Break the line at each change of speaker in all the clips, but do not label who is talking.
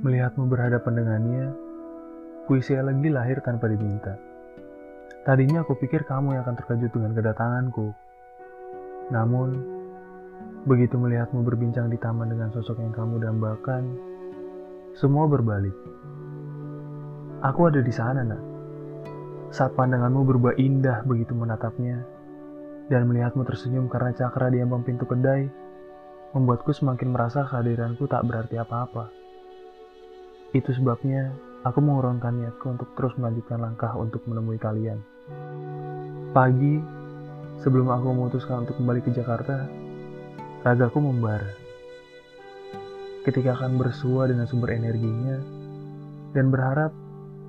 Melihatmu berhadapan dengannya, puisi lagi lahir tanpa diminta. Tadinya aku pikir kamu yang akan terkejut dengan kedatanganku. Namun, begitu melihatmu berbincang di taman dengan sosok yang kamu dambakan, semua berbalik. Aku ada di sana, nak. Saat pandanganmu berubah indah begitu menatapnya, dan melihatmu tersenyum karena cakra di ambang pintu kedai, membuatku semakin merasa kehadiranku tak berarti apa-apa. Itu sebabnya aku mengurungkan niatku untuk terus melanjutkan langkah untuk menemui kalian. Pagi, sebelum aku memutuskan untuk kembali ke Jakarta, ragaku membara. Ketika akan bersua dengan sumber energinya, dan berharap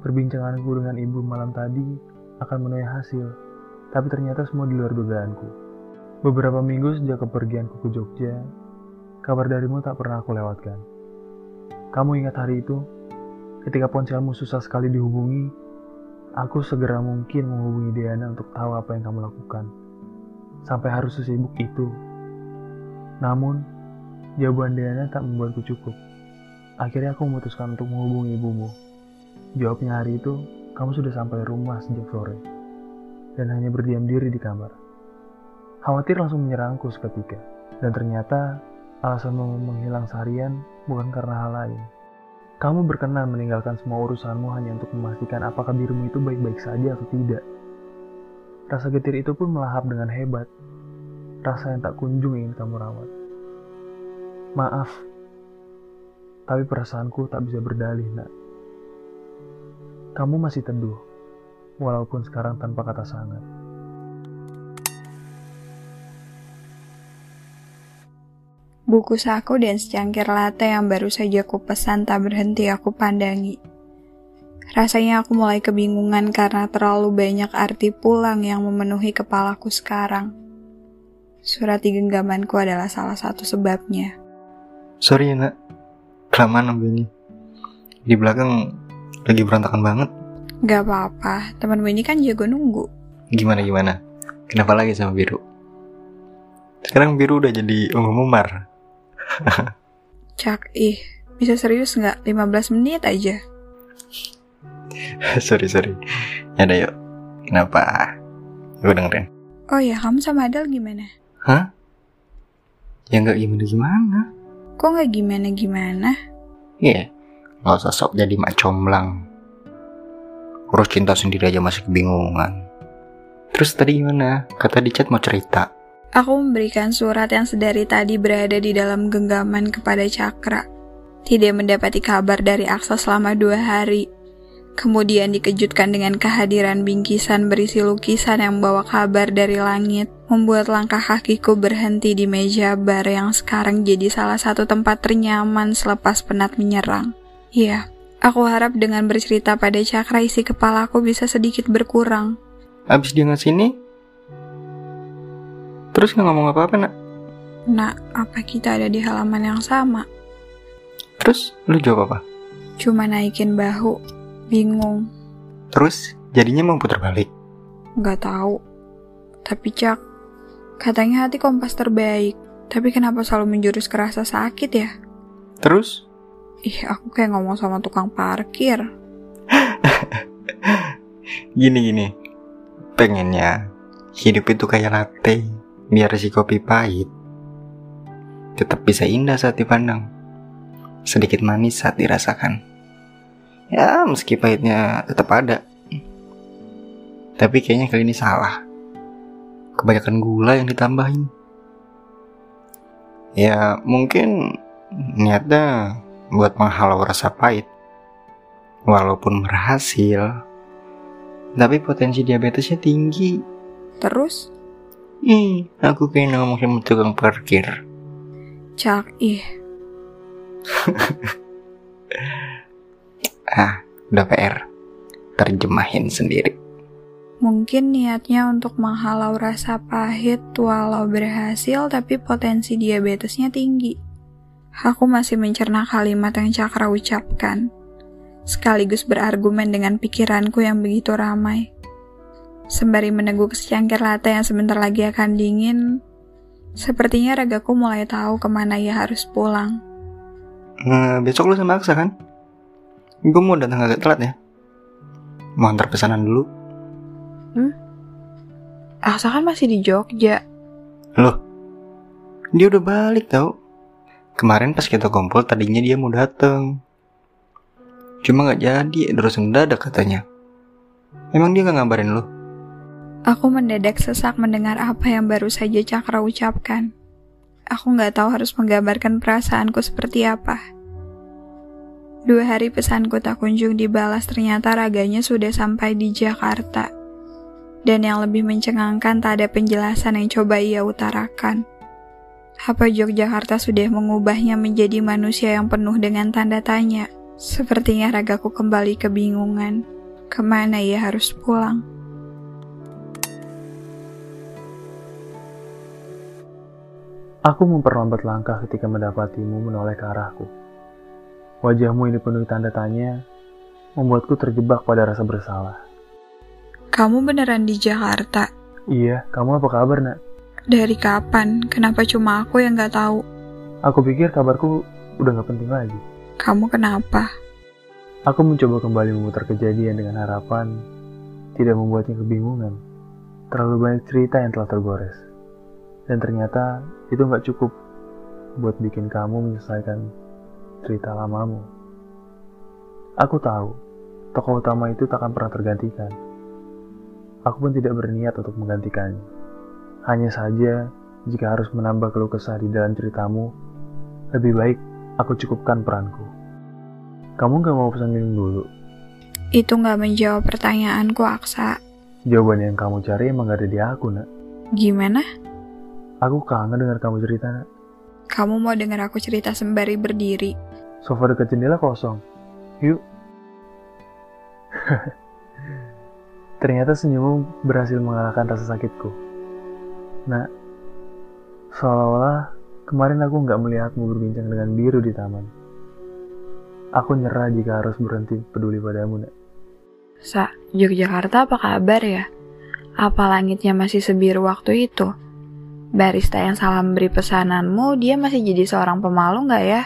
perbincanganku dengan ibu malam tadi akan menuai hasil, tapi ternyata semua di luar dugaanku. Beberapa minggu sejak kepergianku ke Jogja, kabar darimu tak pernah aku lewatkan. Kamu ingat hari itu? Ketika ponselmu susah sekali dihubungi, aku segera mungkin menghubungi Diana untuk tahu apa yang kamu lakukan. Sampai harus sesibuk itu. Namun, jawaban Diana tak membuatku cukup. Akhirnya aku memutuskan untuk menghubungi ibumu. Jawabnya hari itu, kamu sudah sampai rumah sejak sore. Dan hanya berdiam diri di kamar. Khawatir langsung menyerangku seketika. Dan ternyata alasanmu menghilang seharian bukan karena hal lain. Kamu berkenan meninggalkan semua urusanmu hanya untuk memastikan apakah dirimu itu baik-baik saja atau tidak. Rasa getir itu pun melahap dengan hebat. Rasa yang tak kunjung ingin kamu rawat. Maaf, tapi perasaanku tak bisa berdalih, nak. Kamu masih teduh, walaupun sekarang tanpa kata sangat.
Buku saku dan secangkir latte yang baru saja ku pesan tak berhenti aku pandangi. Rasanya aku mulai kebingungan karena terlalu banyak arti pulang yang memenuhi kepalaku sekarang. Surat di genggamanku adalah salah satu sebabnya.
Sorry ya nak, kelamaan nunggu ini. Di belakang lagi berantakan banget.
Gak apa-apa, temanmu ini kan jago nunggu.
Gimana gimana? Kenapa lagi sama biru? Sekarang biru udah jadi ungu memar.
Cak, ih, bisa serius nggak? 15 menit aja.
sorry sorry. Ya udah yuk. Kenapa? Gue dengerin.
Oh ya, kamu sama Adel gimana?
Hah? Ya nggak gimana gimana.
Kok nggak gimana-gimana?
Iya, yeah. nggak usah sok jadi mak comblang. Urus cinta sendiri aja masih kebingungan. Terus tadi gimana? Kata di chat mau cerita.
Aku memberikan surat yang sedari tadi berada di dalam genggaman kepada Cakra. Tidak mendapati kabar dari Aksa selama dua hari. Kemudian dikejutkan dengan kehadiran bingkisan berisi lukisan yang membawa kabar dari langit, membuat langkah kakiku berhenti di meja bar yang sekarang jadi salah satu tempat ternyaman selepas penat menyerang. Iya, aku harap dengan bercerita pada Cakra isi kepalaku bisa sedikit berkurang.
Abis dia ngasih Terus nggak ngomong apa-apa, nak?
Nak, apa kita ada di halaman yang sama?
Terus, lu jawab apa?
Cuma naikin bahu, bingung.
Terus, jadinya mau putar balik?
Nggak tahu. Tapi Cak, katanya hati kompas terbaik. Tapi kenapa selalu menjurus ke rasa sakit ya?
Terus?
Ih, aku kayak ngomong sama tukang parkir.
Gini-gini, pengennya hidup itu kayak latte biar si kopi pahit tetap bisa indah saat dipandang, sedikit manis saat dirasakan. Ya, meski pahitnya tetap ada. Tapi kayaknya kali ini salah. Kebanyakan gula yang ditambahin. Ya, mungkin niatnya buat menghalau rasa pahit. Walaupun berhasil, tapi potensi diabetesnya tinggi.
Terus?
Ih, aku kayak ngomong sama tukang parkir.
Cak, ih.
ah, udah PR. Terjemahin sendiri.
Mungkin niatnya untuk menghalau rasa pahit walau berhasil tapi potensi diabetesnya tinggi. Aku masih mencerna kalimat yang Cakra ucapkan, sekaligus berargumen dengan pikiranku yang begitu ramai. Sembari meneguk secangkir latte yang sebentar lagi akan dingin, sepertinya ragaku mulai tahu ke mana ia harus pulang.
Uh, besok lu sama Aksa kan? Gue mau datang agak telat ya. Mau antar pesanan dulu.
Aksa kan masih di Jogja.
Loh, dia udah balik tau. Kemarin pas kita kumpul tadinya dia mau dateng. Cuma nggak jadi, terus mendadak katanya. Emang dia nggak ngabarin lo?
Aku mendadak sesak mendengar apa yang baru saja Cakra ucapkan. Aku nggak tahu harus menggambarkan perasaanku seperti apa. Dua hari pesanku tak kunjung dibalas ternyata raganya sudah sampai di Jakarta. Dan yang lebih mencengangkan tak ada penjelasan yang coba ia utarakan. Apa Yogyakarta sudah mengubahnya menjadi manusia yang penuh dengan tanda tanya? Sepertinya ragaku kembali kebingungan. Ke mana ia harus pulang?
Aku memperlambat langkah ketika mendapatimu menoleh ke arahku. Wajahmu ini penuh tanda tanya, membuatku terjebak pada rasa bersalah.
Kamu beneran di Jakarta?
Iya, kamu apa kabar nak?
Dari kapan? Kenapa cuma aku yang gak tahu?
Aku pikir kabarku udah gak penting lagi.
Kamu kenapa?
Aku mencoba kembali memutar kejadian dengan harapan tidak membuatnya kebingungan. Terlalu banyak cerita yang telah tergores. Dan ternyata itu nggak cukup buat bikin kamu menyelesaikan cerita lamamu. Aku tahu, tokoh utama itu takkan pernah tergantikan. Aku pun tidak berniat untuk menggantikannya. Hanya saja, jika harus menambah keluh kesah di dalam ceritamu, lebih baik aku cukupkan peranku. Kamu gak mau pesan minum dulu?
Itu gak menjawab pertanyaanku, Aksa.
Jawaban yang kamu cari emang gak ada di aku, nak.
Gimana?
Aku kangen dengar kamu cerita, nak.
Kamu mau dengar aku cerita sembari berdiri?
Sofa dekat jendela kosong. Yuk. Ternyata senyummu berhasil mengalahkan rasa sakitku. Nah, seolah-olah kemarin aku nggak melihatmu berbincang dengan biru di taman. Aku nyerah jika harus berhenti peduli padamu, Nak.
Sa, Yogyakarta apa kabar ya? Apa langitnya masih sebiru waktu itu? Barista yang salah memberi pesananmu, dia masih jadi seorang pemalu nggak ya?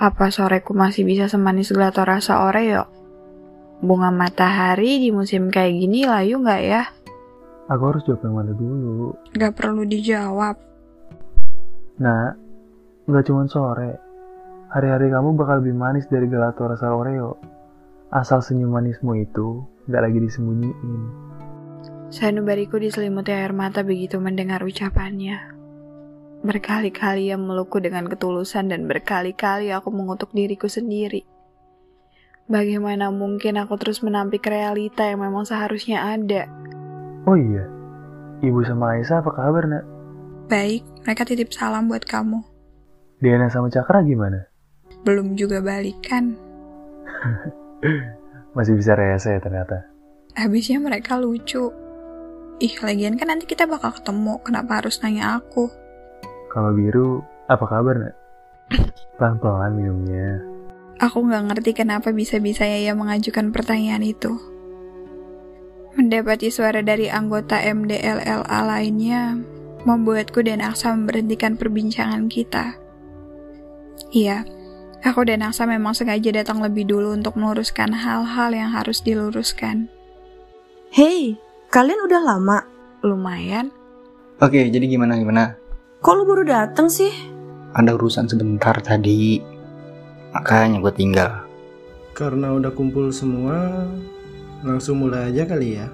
Apa soreku masih bisa semanis gelato rasa oreo? Bunga matahari di musim kayak gini layu nggak ya?
Aku harus jawab yang mana dulu?
Gak perlu dijawab.
Nah, nggak cuma sore. Hari-hari kamu bakal lebih manis dari gelato rasa Oreo. Asal senyum manismu itu nggak lagi disembunyiin.
Sanubariku diselimuti air mata begitu mendengar ucapannya. Berkali-kali ia melukku dengan ketulusan dan berkali-kali aku mengutuk diriku sendiri. Bagaimana mungkin aku terus menampik realita yang memang seharusnya ada?
Oh iya, Ibu sama Aisyah apa kabar, nak?
Baik, mereka titip salam buat kamu.
Diana sama Cakra gimana?
Belum juga balikan.
Masih bisa rese ya ternyata.
Habisnya mereka lucu. Ih, lagian kan nanti kita bakal ketemu. Kenapa harus nanya aku?
Kalau biru, apa kabar, nak? Pelan-pelan minumnya.
Aku nggak ngerti kenapa bisa-bisa ia mengajukan pertanyaan itu. Mendapati suara dari anggota MDLLA lainnya membuatku dan Aksa memberhentikan perbincangan kita. Iya, aku dan Aksa memang sengaja datang lebih dulu untuk meluruskan hal-hal yang harus diluruskan.
Hei, kalian udah lama?
Lumayan,
Oke, jadi gimana gimana?
Kok lu baru datang sih?
Ada urusan sebentar tadi. Makanya gue tinggal.
Karena udah kumpul semua, langsung mulai aja kali ya.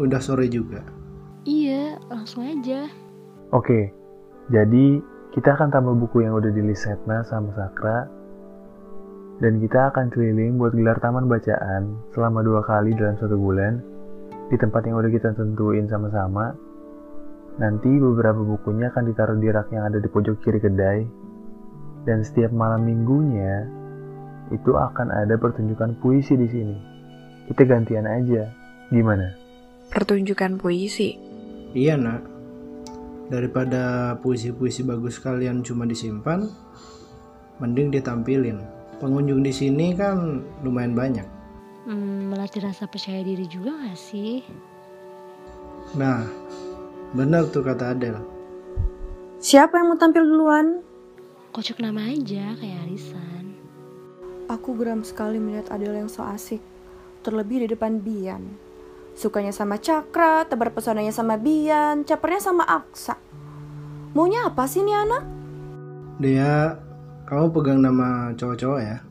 Udah sore juga.
Iya, langsung aja.
Oke, jadi kita akan tambah buku yang udah di Setna sama Sakra. Dan kita akan keliling buat gelar taman bacaan selama dua kali dalam satu bulan di tempat yang udah kita tentuin sama-sama. Nanti beberapa bukunya akan ditaruh di rak yang ada di pojok kiri kedai. Dan setiap malam minggunya itu akan ada pertunjukan puisi di sini. Kita gantian aja. Gimana?
pertunjukan puisi.
Iya nak. Daripada puisi-puisi bagus kalian cuma disimpan, mending ditampilin. Pengunjung di sini kan lumayan banyak.
Hmm, melatih rasa percaya diri juga gak sih?
Nah, benar tuh kata Adele.
Siapa yang mau tampil duluan?
Kocok nama aja kayak arisan.
Aku geram sekali melihat Adele yang so asik, terlebih di depan Bian. Sukanya sama Cakra, tebar pesonanya sama Bian, capernya sama Aksa. Maunya apa sih nih anak?
Dia, kamu pegang nama cowok-cowok ya?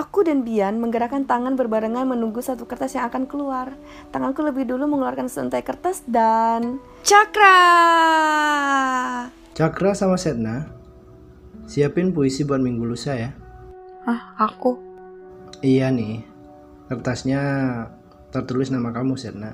Aku dan Bian menggerakkan tangan berbarengan menunggu satu kertas yang akan keluar. Tanganku lebih dulu mengeluarkan seuntai kertas dan... Cakra!
Cakra sama Setna, siapin puisi buat minggu lusa ya.
Ah, aku.
Iya nih, kertasnya tertulis nama kamu Setna.